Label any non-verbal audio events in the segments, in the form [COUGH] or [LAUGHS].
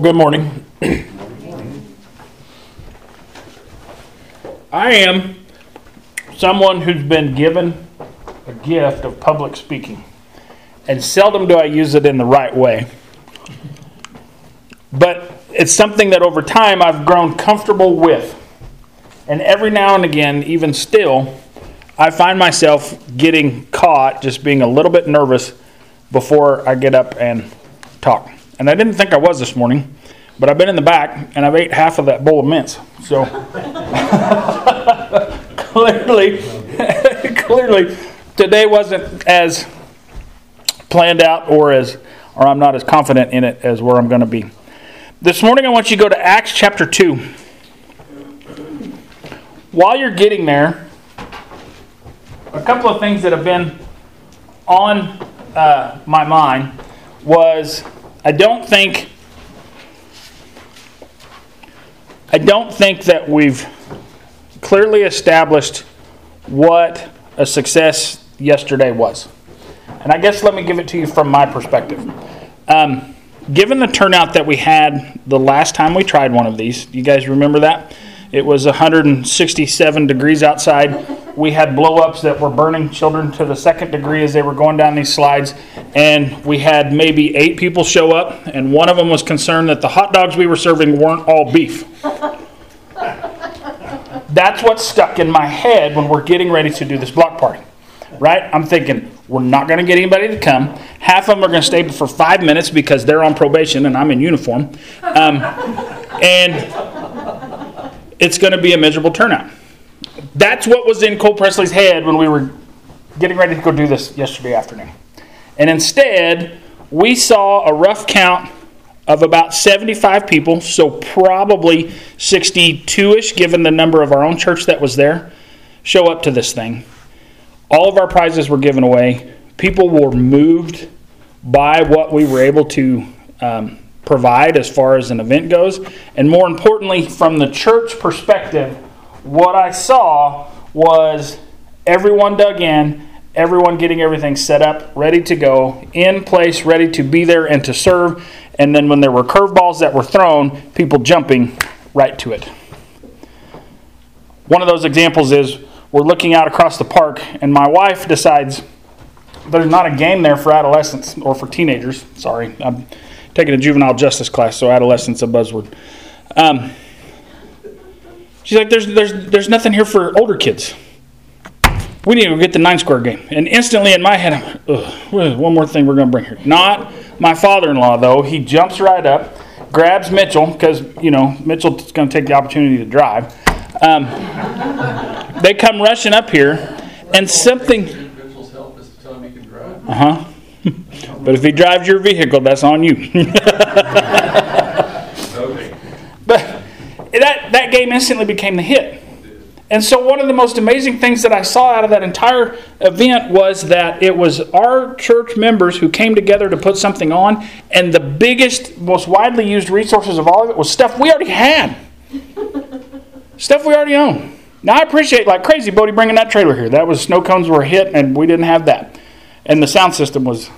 Well, good morning. I am someone who's been given a gift of public speaking, and seldom do I use it in the right way. But it's something that over time I've grown comfortable with. And every now and again, even still, I find myself getting caught just being a little bit nervous before I get up and talk. And I didn't think I was this morning, but I've been in the back and I've ate half of that bowl of mints. So [LAUGHS] clearly, [LAUGHS] clearly, today wasn't as planned out or as, or I'm not as confident in it as where I'm going to be. This morning, I want you to go to Acts chapter 2. While you're getting there, a couple of things that have been on uh, my mind was I don't think I don't think that we've clearly established what a success yesterday was. And I guess let me give it to you from my perspective. Um, given the turnout that we had the last time we tried one of these, you guys remember that? It was 167 degrees outside. We had blowups that were burning children to the second degree as they were going down these slides. And we had maybe eight people show up, and one of them was concerned that the hot dogs we were serving weren't all beef. That's what stuck in my head when we're getting ready to do this block party right? I'm thinking we're not going to get anybody to come. Half of them are going to stay for five minutes because they're on probation and I'm in uniform, um, and it's going to be a miserable turnout. That's what was in Cole Presley's head when we were getting ready to go do this yesterday afternoon. And instead, we saw a rough count of about 75 people, so probably 62 ish, given the number of our own church that was there, show up to this thing. All of our prizes were given away. People were moved by what we were able to um, provide as far as an event goes. And more importantly, from the church perspective, what I saw was everyone dug in, everyone getting everything set up, ready to go, in place, ready to be there and to serve. And then when there were curveballs that were thrown, people jumping right to it. One of those examples is we're looking out across the park, and my wife decides there's not a game there for adolescents or for teenagers. Sorry, I'm taking a juvenile justice class, so adolescent's a buzzword. Um, she's like, there's, there's, there's nothing here for older kids. We need to get the nine square game. And instantly in my head, one more thing we're going to bring here. Not my father in law, though. He jumps right up, grabs Mitchell, because, you know, Mitchell's going to take the opportunity to drive. Um, they come rushing up here, and something. Mitchell's help is to tell him he can drive. Uh huh. [LAUGHS] but if he drives your vehicle, that's on you. [LAUGHS] That, that game instantly became the hit. And so, one of the most amazing things that I saw out of that entire event was that it was our church members who came together to put something on, and the biggest, most widely used resources of all of it was stuff we already had. stuff we already own. Now I appreciate like crazy Bodie bringing that trailer here. That was snow cones were a hit and we didn't have that, and the sound system was.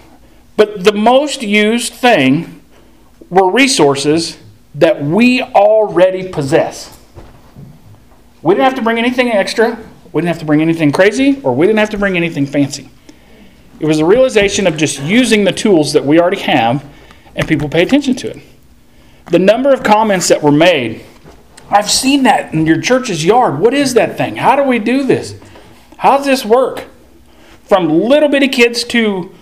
But the most used thing were resources that we already possess. We didn't have to bring anything extra. We didn't have to bring anything crazy, or we didn't have to bring anything fancy. It was a realization of just using the tools that we already have, and people pay attention to it. The number of comments that were made I've seen that in your church's yard. What is that thing? How do we do this? How does this work? From little bitty kids to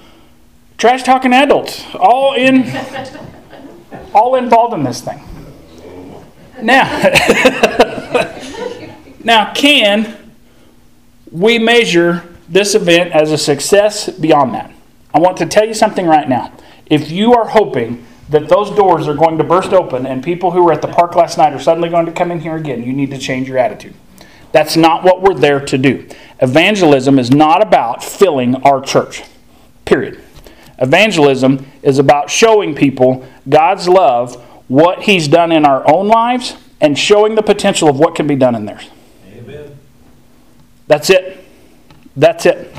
trash talking adults, all in, [LAUGHS] all involved in this thing. Now, [LAUGHS] now, can we measure this event as a success beyond that? I want to tell you something right now. If you are hoping that those doors are going to burst open and people who were at the park last night are suddenly going to come in here again, you need to change your attitude. That's not what we're there to do. Evangelism is not about filling our church, period. Evangelism is about showing people God's love, what He's done in our own lives, and showing the potential of what can be done in theirs. Amen. That's it. That's it.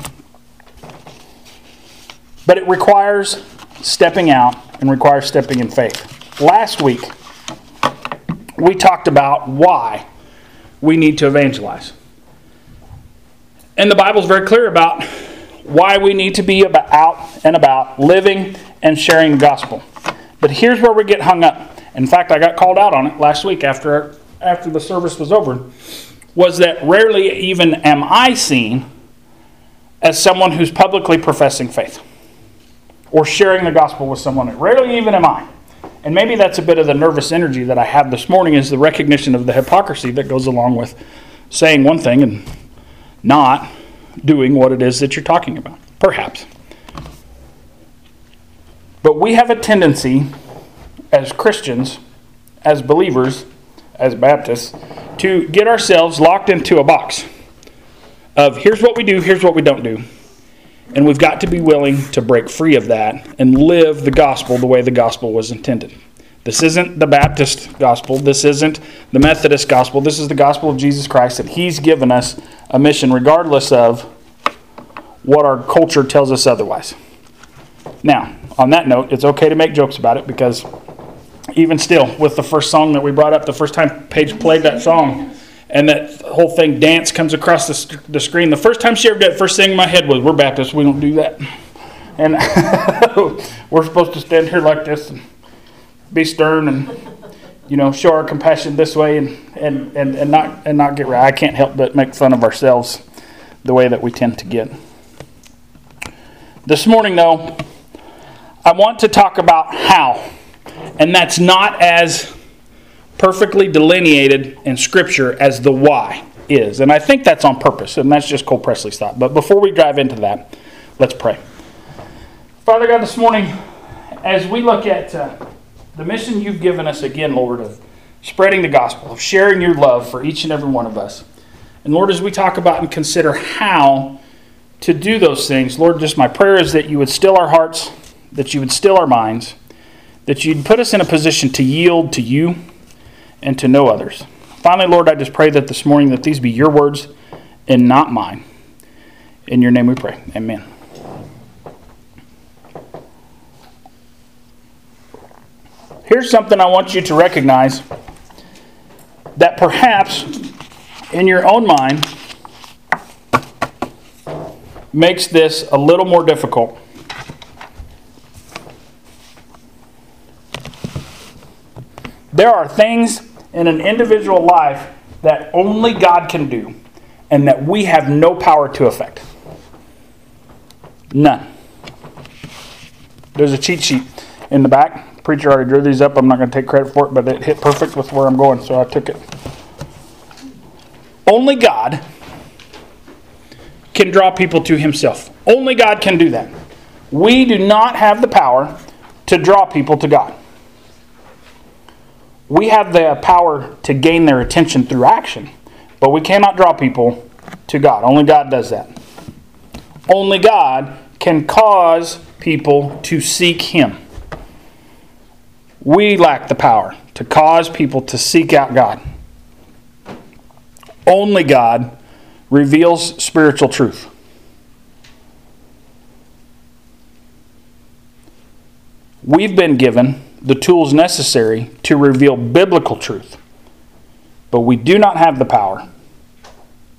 But it requires stepping out and requires stepping in faith. last week we talked about why we need to evangelize. And the Bible's very clear about why we need to be about, out and about living and sharing the gospel. But here's where we get hung up. In fact, I got called out on it last week after after the service was over. Was that rarely even am I seen as someone who's publicly professing faith or sharing the gospel with someone. Rarely even am I. And maybe that's a bit of the nervous energy that I have this morning is the recognition of the hypocrisy that goes along with saying one thing and not doing what it is that you're talking about. Perhaps. But we have a tendency as Christians, as believers, as Baptists, to get ourselves locked into a box of here's what we do, here's what we don't do. And we've got to be willing to break free of that and live the gospel the way the gospel was intended. This isn't the Baptist gospel. This isn't the Methodist gospel. This is the gospel of Jesus Christ, that He's given us a mission regardless of what our culture tells us otherwise. Now, on that note, it's okay to make jokes about it because even still, with the first song that we brought up, the first time Paige played that song, and that whole thing dance comes across the, the screen. The first time she ever did it, first thing in my head was, "We're Baptists, we don't do that," and [LAUGHS] we're supposed to stand here like this and be stern and you know show our compassion this way and and and, and not and not get right. I can't help but make fun of ourselves the way that we tend to get. This morning, though, I want to talk about how, and that's not as perfectly delineated in Scripture as the why is. And I think that's on purpose, and that's just Cole Presley's thought. But before we dive into that, let's pray. Father God, this morning, as we look at uh, the mission you've given us again, Lord, of spreading the gospel, of sharing your love for each and every one of us. And Lord, as we talk about and consider how to do those things, Lord, just my prayer is that you would still our hearts, that you would still our minds, that you'd put us in a position to yield to you and to no others. Finally, Lord, I just pray that this morning that these be your words and not mine. In your name we pray. Amen. Here's something I want you to recognize that perhaps in your own mind makes this a little more difficult. There are things in an individual life that only God can do and that we have no power to affect. None. There's a cheat sheet in the back. Preacher already drew these up. I'm not going to take credit for it, but it hit perfect with where I'm going, so I took it. Only God can draw people to Himself. Only God can do that. We do not have the power to draw people to God we have the power to gain their attention through action, but we cannot draw people to God. Only God does that. Only God can cause people to seek Him. We lack the power to cause people to seek out God. Only God reveals spiritual truth. We've been given the tools necessary to reveal biblical truth, but we do not have the power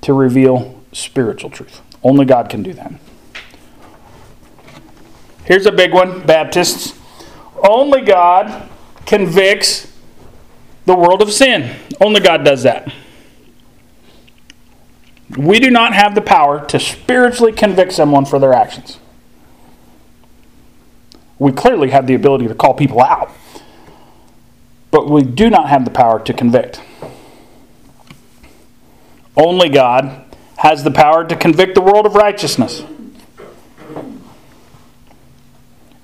to reveal spiritual truth. Only God can do that. Here's a big one Baptists. Only God convicts the world of sin. Only God does that. We do not have the power to spiritually convict someone for their actions we clearly have the ability to call people out, but we do not have the power to convict. Only God has the power to convict the world of righteousness.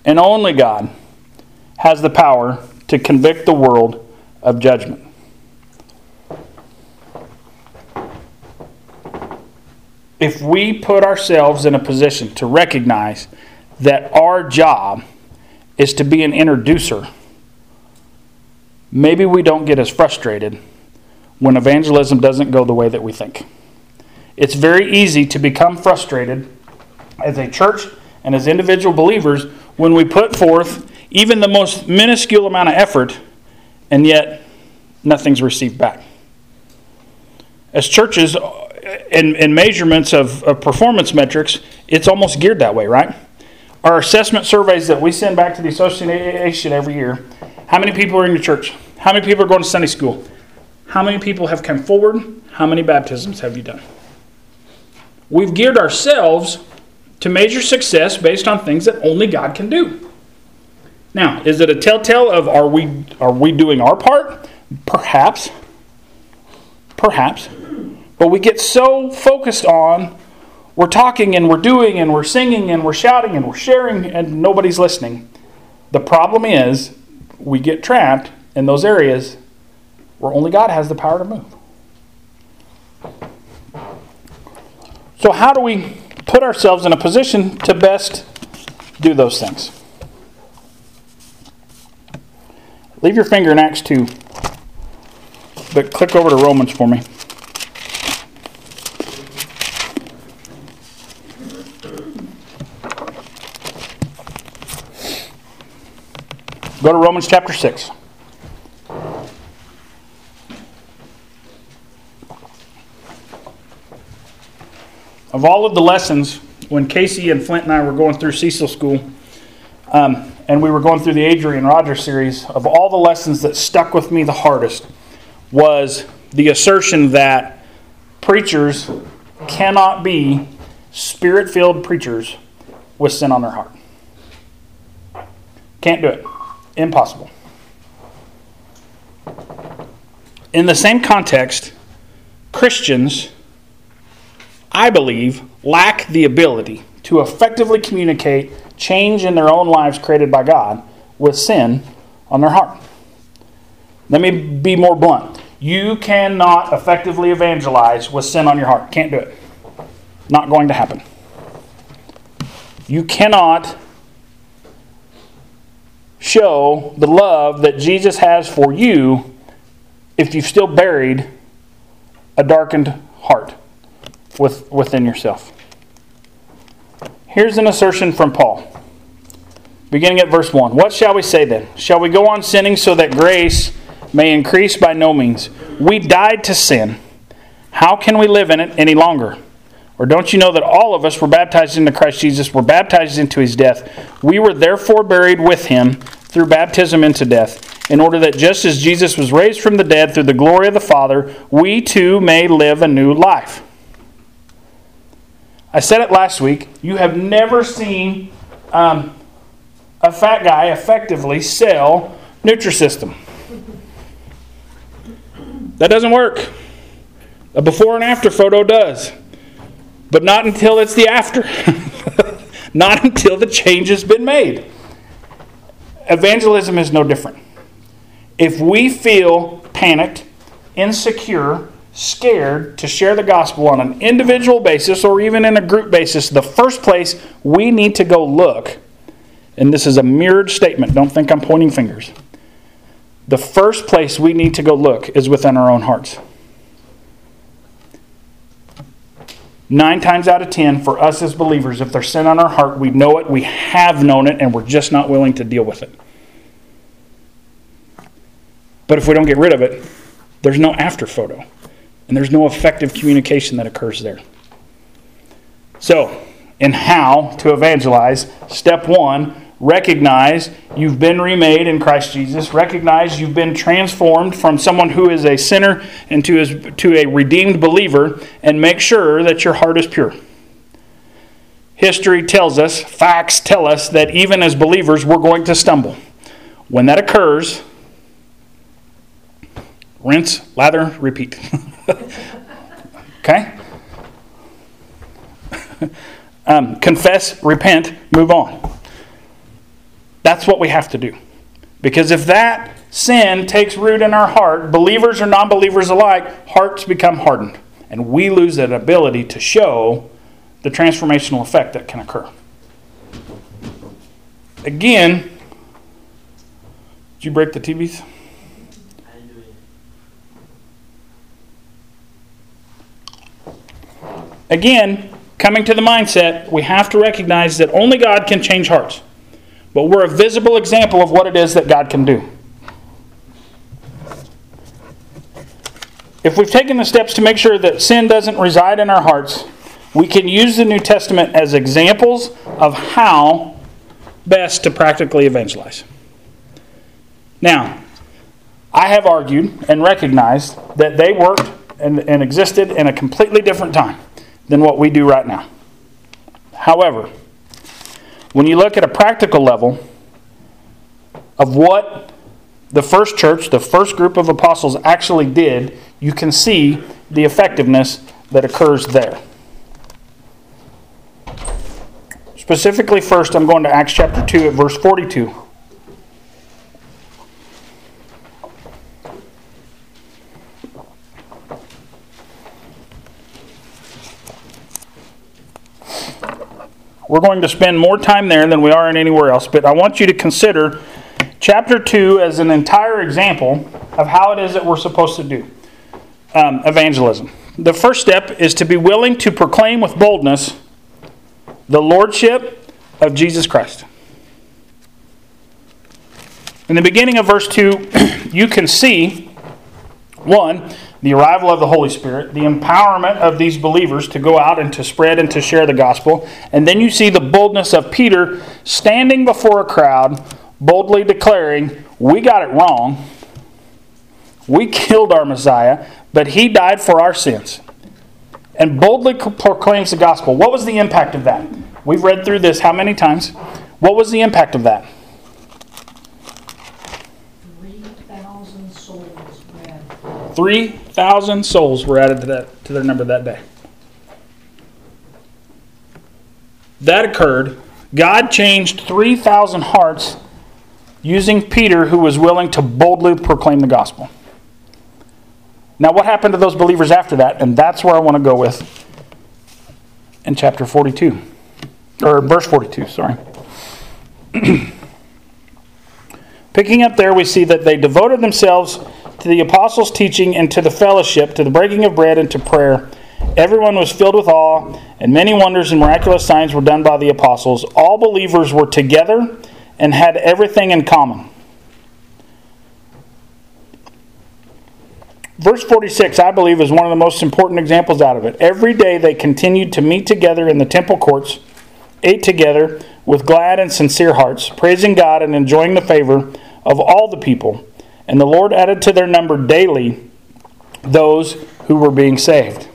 And only God has the power to convict the world of judgment. If we put ourselves in a position to recognize that our job is to be an introducer, maybe we don't get as frustrated when evangelism doesn't go the way that we think. It's very easy to become frustrated as a church and as individual believers when we put forth even the most minuscule amount of effort, and yet nothing's received back. As churches, in, in measurements of, of performance metrics, it's almost geared that way, right? Our assessment surveys that we send back to the association every year how many people are in your church? How many people are going to Sunday school? How many people have come forward? How many baptisms have you done? We've geared ourselves to measure success based on things that only God can do. Now, is it a telltale of are we are we doing our part? Perhaps. Perhaps. But we get so focused on we're talking and we're doing and we're singing and we're shouting and we're sharing and nobody's listening. The problem is we get trapped in those areas where only God has the power to move. So, how do we put ourselves in a position to best do those things? Leave your finger in Acts 2, but click over to Romans for me. Go to Romans chapter 6. Of all of the lessons, when Casey and Flint and I were going through Cecil School, um, and we were going through the Adrian Rogers series, of all the lessons that stuck with me the hardest was the assertion that preachers cannot be spirit filled preachers with sin on their heart. Can't do it. Impossible. In the same context, Christians, I believe, lack the ability to effectively communicate change in their own lives created by God with sin on their heart. Let me be more blunt. You cannot effectively evangelize with sin on your heart. Can't do it. Not going to happen. You cannot show the love that Jesus has for you if you've still buried a darkened heart with, within yourself. Here's an assertion from Paul, beginning at verse 1. What shall we say then? Shall we go on sinning so that grace may increase? By no means. We died to sin. How can we live in it any longer? Or don't you know that all of us were baptized into Christ Jesus, were baptized into his death? We were therefore buried with him through baptism into death, in order that just as Jesus was raised from the dead through the glory of the Father, we too may live a new life. I said it last week. You have never seen um, a fat guy effectively sell Nutrisystem. That doesn't work. A before and after photo does. But not until it's the after. [LAUGHS] not until the change has been made. Evangelism is no different. If we feel panicked, insecure, scared to share the gospel on an individual basis or even in a group basis, the first place we need to go look, and this is a mirrored statement, don't think I'm pointing fingers. The first place we need to go look is within our own hearts. Nine times out of ten, for us as believers, if there's sin on our heart, we know it, we have known it, and we're just not willing to deal with it. But if we don't get rid of it, there's no after photo, and there's no effective communication that occurs there. So, in how to evangelize, step one recognize you've been remade in Christ Jesus. Recognize you've been transformed from someone who is a sinner into his, to a redeemed believer, and make sure that your heart is pure. History tells us, facts tell us, that even as believers, we're going to stumble. When that occurs, rinse, lather, repeat. [LAUGHS] okay? [LAUGHS] um, confess, repent, move on. That's what we have to do. Because if that sin takes root in our heart, believers or non believers alike, hearts become hardened. And we lose that ability to show the transformational effect that can occur. Again, did you break the TVs? Again, coming to the mindset, we have to recognize that only God can change hearts. But we're a visible example of what it is that God can do. If we've taken the steps to make sure that sin doesn't reside in our hearts, we can use the New Testament as examples of how best to practically evangelize. Now, I have argued and recognized that they worked and, and existed in a completely different time than what we do right now. However, when you look at a practical level of what the first church, the first group of apostles actually did, you can see the effectiveness that occurs there. Specifically, first, I'm going to Acts chapter 2 at verse 42. We're going to spend more time there than we are in anywhere else, but I want you to consider chapter 2 as an entire example of how it is that we're supposed to do um, evangelism. The first step is to be willing to proclaim with boldness the lordship of Jesus Christ. In the beginning of verse 2, [CLEARS THROAT] you can see one, the arrival of the Holy Spirit, the empowerment of these believers to go out and to spread and to share the gospel. And then you see the boldness of Peter standing before a crowd, boldly declaring, We got it wrong. We killed our Messiah, but he died for our sins. And boldly proclaims the gospel. What was the impact of that? We've read through this how many times? What was the impact of that? 3,000 souls were added to, that, to their number that day. That occurred. God changed 3,000 hearts using Peter, who was willing to boldly proclaim the gospel. Now, what happened to those believers after that? And that's where I want to go with in chapter 42, or verse 42, sorry. [CLEARS THROAT] Picking up there, we see that they devoted themselves to the apostles' teaching and to the fellowship, to the breaking of bread and to prayer. Everyone was filled with awe, and many wonders and miraculous signs were done by the apostles. All believers were together and had everything in common. Verse 46, I believe, is one of the most important examples out of it. Every day they continued to meet together in the temple courts, ate together with glad and sincere hearts, praising God and enjoying the favor of all the people. And the Lord added to their number daily those who were being saved.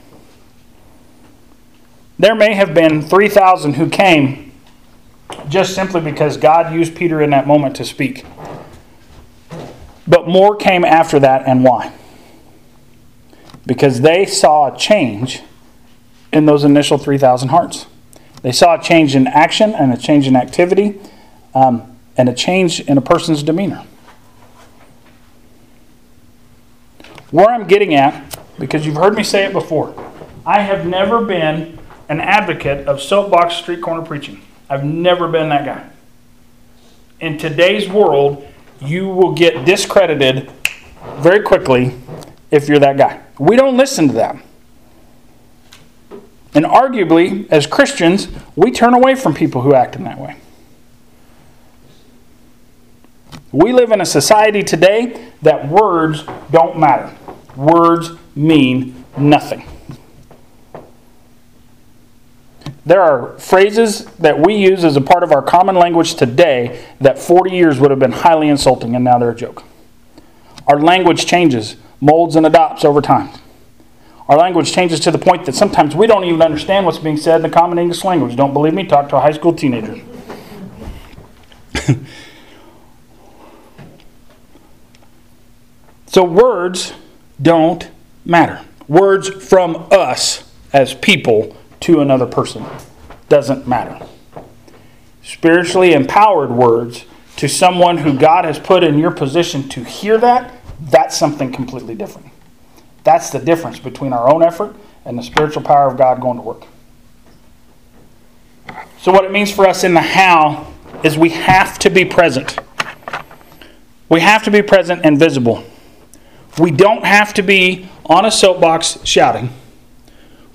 There may have been 3,000 who came just simply because God used Peter in that moment to speak. But more came after that, and why? Because they saw a change in those initial 3,000 hearts. They saw a change in action and a change in activity um, and a change in a person's demeanor. Where I'm getting at, because you've heard me say it before, I have never been an advocate of soapbox street corner preaching. I've never been that guy. In today's world, you will get discredited very quickly if you're that guy. We don't listen to that. And arguably, as Christians, we turn away from people who act in that way. We live in a society today that words don't matter words mean nothing. There are phrases that we use as a part of our common language today that 40 years would have been highly insulting, and now they're a joke. Our language changes, molds, and adopts over time. Our language changes to the point that sometimes we don't even understand what's being said in the common English language. Don't believe me? Talk to a high school teenager. [LAUGHS] so, words don't matter. Words from us as people to another person doesn't matter. Spiritually empowered words to someone who God has put in your position to hear that, that's something completely different. That's the difference between our own effort and the spiritual power of God going to work. So, what it means for us in the how is we have to be present. We have to be present and visible. We don't have to be on a soapbox shouting.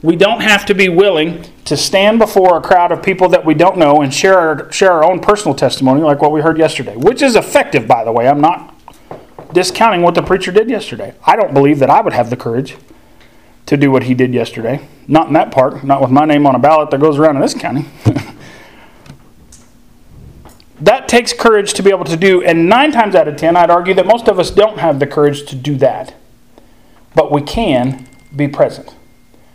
We don't have to be willing to stand before a crowd of people that we don't know and share our, share our own personal testimony, like what we heard yesterday, which is effective, by the way. I'm not discounting what the preacher did yesterday. I don't believe that I would have the courage to do what he did yesterday. Not in that part, not with my name on a ballot that goes around in this county. [LAUGHS] that takes courage to be able to do, and nine times out of ten, I'd argue that most of us don't have the courage to do that. But we can be present.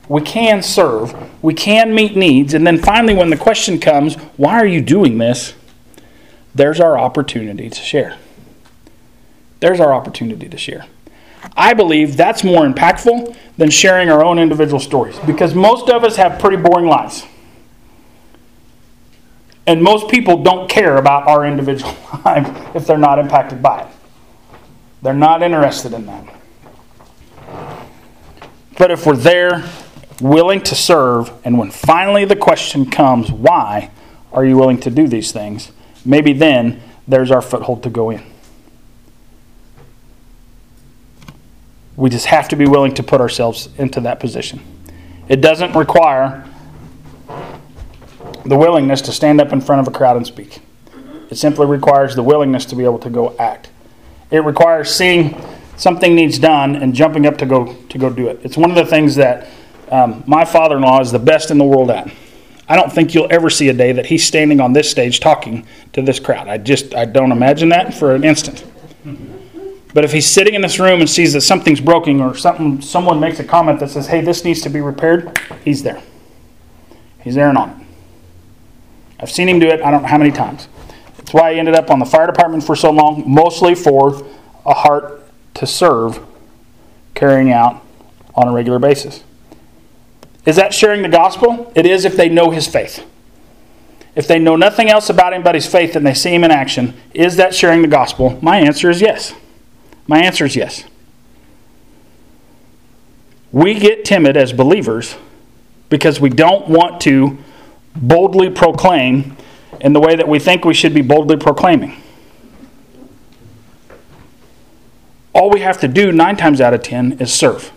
We can serve. We can meet needs. And then finally, when the question comes, why are you doing this? There's our opportunity to share. There's our opportunity to share. I believe that's more impactful than sharing our own individual stories because most of us have pretty boring lives. And most people don't care about our individual [LAUGHS] lives if they're not impacted by it. They're not interested in that. But if we're there, willing to serve, and when finally the question comes, why are you willing to do these things? Maybe then there's our foothold to go in. We just have to be willing to put ourselves into that position. It doesn't require the willingness to stand up in front of a crowd and speak. It simply requires the willingness to be able to go act. It requires seeing something needs done and jumping up to go to go do it. It's one of the things that um, my father-in-law is the best in the world at. I don't think you'll ever see a day that he's standing on this stage talking to this crowd. I just I don't imagine that for an instant. But if he's sitting in this room and sees that something's broken or something someone makes a comment that says, "Hey, this needs to be repaired," he's there. He's there and on. I've seen him do it I don't know how many times. That's why I ended up on the fire department for so long, mostly for a heart to serve carrying out on a regular basis. Is that sharing the gospel? It is if they know his faith. If they know nothing else about his faith and they see him in action, is that sharing the gospel? My answer is yes. My answer is yes. We get timid as believers because we don't want to boldly proclaim in the way that we think we should be boldly proclaiming. All we have to do, nine times out of ten, is serve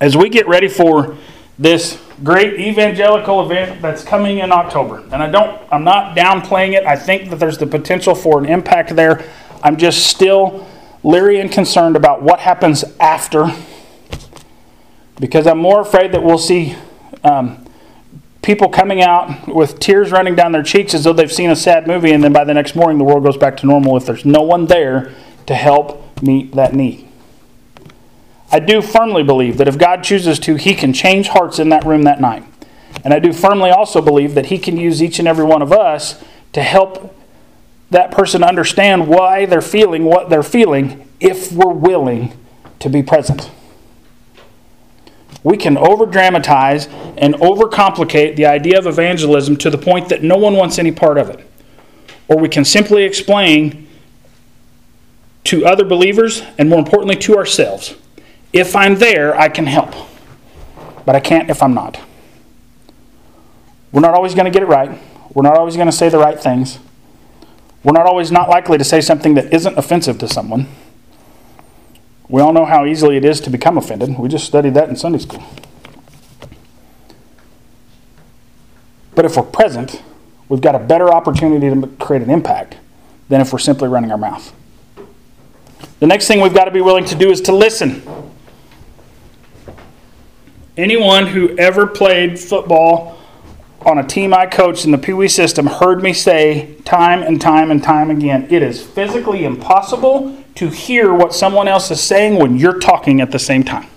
as we get ready for this great evangelical event that's coming in October. And I don't I'm not downplaying it. I think that there's the potential for an impact there. I'm just still leery and concerned about what happens after because I'm more afraid that we'll see um, people coming out with tears running down their cheeks as though they've seen a sad movie, and then by the next morning the world goes back to normal if there's no one there to help meet that need. I do firmly believe that if God chooses to, He can change hearts in that room that night. And I do firmly also believe that He can use each and every one of us to help that person understand why they're feeling what they're feeling if we're willing to be present. We can over dramatize and overcomplicate the idea of evangelism to the point that no one wants any part of it. Or we can simply explain to other believers and more importantly to ourselves if I'm there, I can help. But I can't if I'm not. We're not always going to get it right. We're not always going to say the right things. We're not always not likely to say something that isn't offensive to someone. We all know how easily it is to become offended. We just studied that in Sunday school. But if we're present, we've got a better opportunity to create an impact than if we're simply running our mouth. The next thing we've got to be willing to do is to listen. Anyone who ever played football on a team I coached in the Pee Wee system heard me say time and time and time again it is physically impossible to hear what someone else is saying when you're talking at the same time.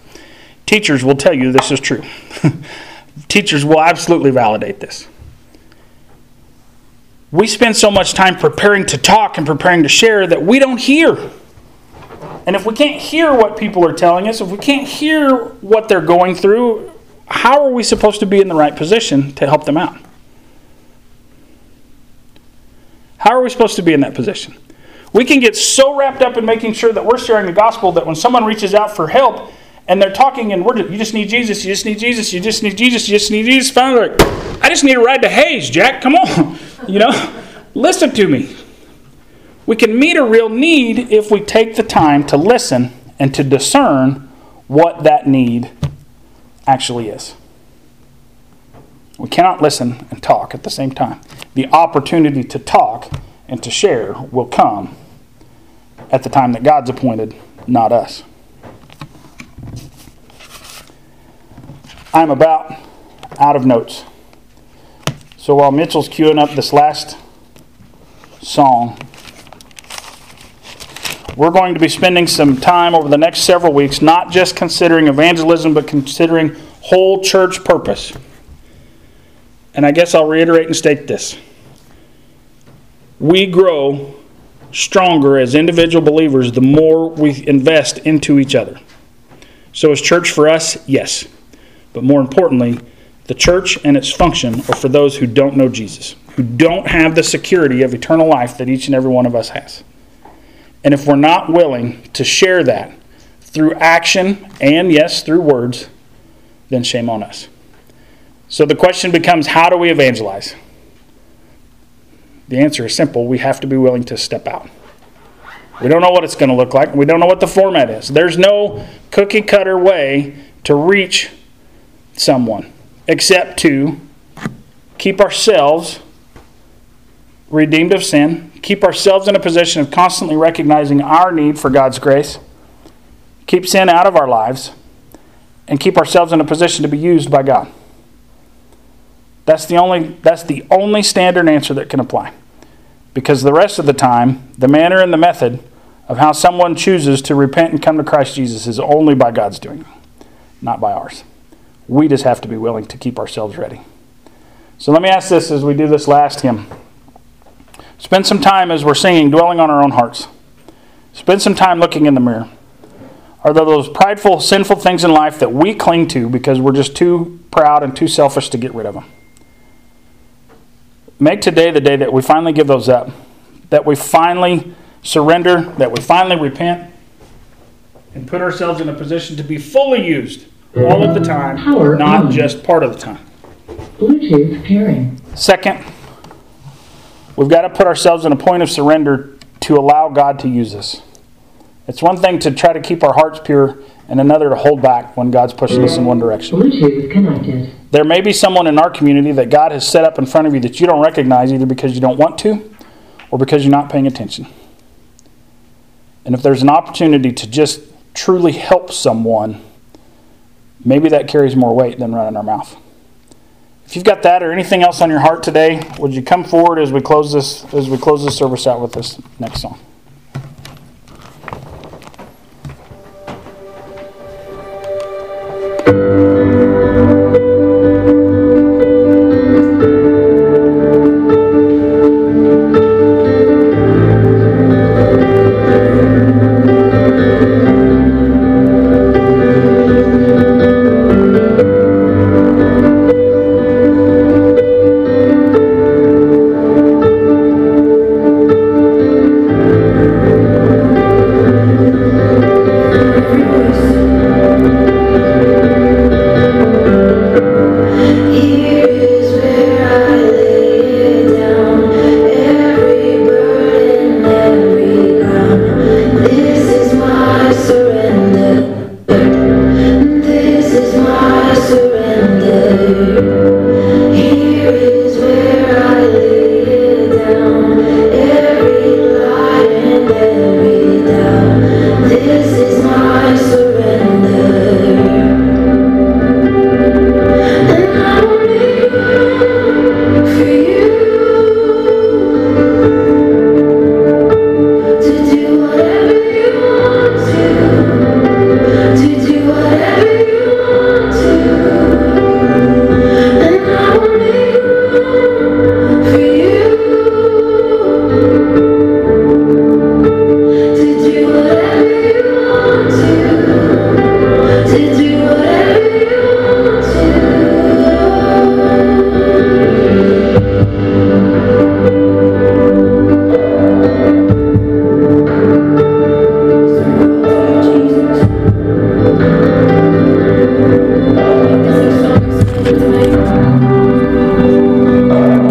Teachers will tell you this is true. [LAUGHS] Teachers will absolutely validate this. We spend so much time preparing to talk and preparing to share that we don't hear. And if we can't hear what people are telling us, if we can't hear what they're going through, how are we supposed to be in the right position to help them out? How are we supposed to be in that position? We can get so wrapped up in making sure that we're sharing the gospel that when someone reaches out for help and they're talking and we're just, you just need Jesus, you just need Jesus, you just need Jesus, you just need Jesus. Finally, like, I just need a ride to Hays, Jack. Come on, [LAUGHS] you know, listen to me. We can meet a real need if we take the time to listen and to discern what that need actually is. We cannot listen and talk at the same time. The opportunity to talk and to share will come at the time that God's appointed, not us. I'm about out of notes. So while Mitchell's queuing up this last song, we're going to be spending some time over the next several weeks not just considering evangelism, but considering whole church purpose. And I guess I'll reiterate and state this. We grow stronger as individual believers the more we invest into each other. So, is church for us? Yes. But more importantly, the church and its function are for those who don't know Jesus, who don't have the security of eternal life that each and every one of us has. And if we're not willing to share that through action and, yes, through words, then shame on us. So the question becomes how do we evangelize? The answer is simple we have to be willing to step out. We don't know what it's going to look like. We don't know what the format is. There's no cookie cutter way to reach someone except to keep ourselves redeemed of sin, keep ourselves in a position of constantly recognizing our need for God's grace, keep sin out of our lives, and keep ourselves in a position to be used by God. That's the only that's the only standard answer that can apply. Because the rest of the time, the manner and the method of how someone chooses to repent and come to Christ Jesus is only by God's doing, not by ours. We just have to be willing to keep ourselves ready. So let me ask this as we do this last hymn. Spend some time as we're singing, dwelling on our own hearts. Spend some time looking in the mirror. Are there those prideful, sinful things in life that we cling to because we're just too proud and too selfish to get rid of them? Make today the day that we finally give those up, that we finally surrender, that we finally repent, and put ourselves in a position to be fully used all of the time, not just part of the time. Bluetooth pairing. Second, We've got to put ourselves in a point of surrender to allow God to use us. It's one thing to try to keep our hearts pure, and another to hold back when God's pushing us in one direction. There may be someone in our community that God has set up in front of you that you don't recognize either because you don't want to or because you're not paying attention. And if there's an opportunity to just truly help someone, maybe that carries more weight than running our mouth. If you've got that or anything else on your heart today, would you come forward as we close this as we close this service out with this next song?